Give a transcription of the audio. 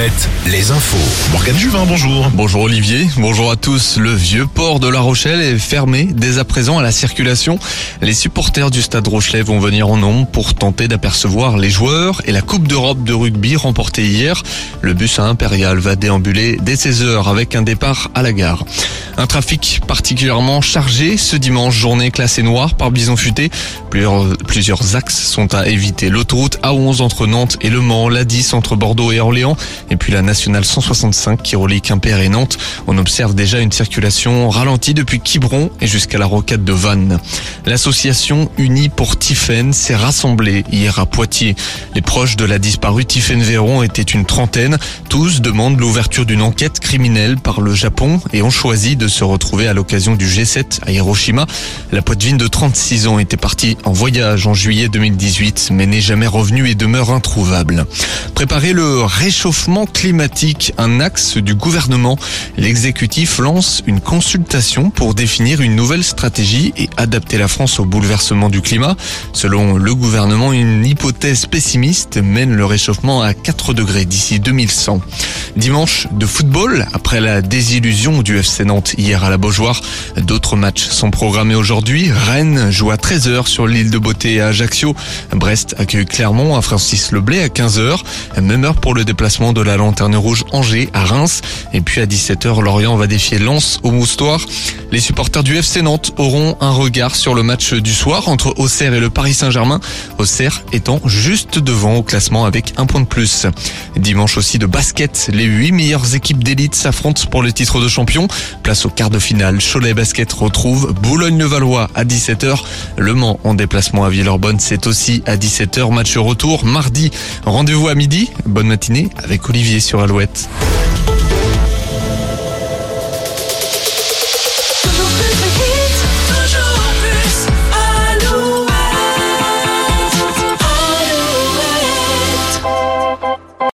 Alouette, les infos. Morgane Juvin, bonjour. Bonjour Olivier, bonjour à tous. Le vieux port de La Rochelle est fermé dès à présent à la circulation. Les supporters du stade Rochelet vont venir en nombre pour tenter d'apercevoir les joueurs et la Coupe d'Europe de rugby remportée hier. Le bus à Impérial va déambuler dès 16h avec un départ à la gare. Un trafic particulièrement chargé ce dimanche, journée classée noire par Bison Futé. Plusieurs, plusieurs axes sont à éviter. L'autoroute A11 entre Nantes et Le Mans, la 10 entre Bordeaux et Orléans, et puis la nationale 165 qui relie Quimper et Nantes. On observe déjà une circulation ralentie depuis Quiberon et jusqu'à la rocade de Vannes. L'association Unie pour Tiffaine s'est rassemblée hier à Poitiers. Les proches de la disparue Tiffaine Véron étaient une trentaine. Tous demandent l'ouverture d'une enquête criminelle par le Japon et ont choisi de se retrouver à l'occasion du G7 à Hiroshima. La poitvine de 36 ans était partie en voyage en juillet 2018 mais n'est jamais revenue et demeure introuvable. Préparer le réchauffement climatique, un axe du gouvernement. L'exécutif lance une consultation pour définir une nouvelle stratégie et adapter la France au bouleversement du climat. Selon le gouvernement, une hypothèse pessimiste mène le réchauffement à 4 degrés d'ici 2100. Dimanche de football, après la désillusion du FC Nantes hier à la Beaujoire, d'autres matchs sont programmés aujourd'hui. Rennes joue à 13h sur l'île de Beauté à Ajaccio. Brest accueille Clermont à Francis Leblay à 15h. Même heure pour le déplacement de la Lanterne Rouge Angers à Reims. Et puis à 17h, Lorient va défier Lens au Moustoir. Les supporters du FC Nantes auront un regard sur le match du soir entre Auxerre et le Paris Saint-Germain. Auxerre étant juste devant au classement avec un point de plus. Dimanche aussi de basket. Les huit meilleures équipes d'élite s'affrontent pour le titre de champion. Place au quart de finale. Cholet Basket retrouve Boulogne-le-Valois à 17h. Le Mans en déplacement à Villeurbanne, c'est aussi à 17h. Match retour mardi. Rendez-vous à midi. Bonne matinée avec Sur Alouette.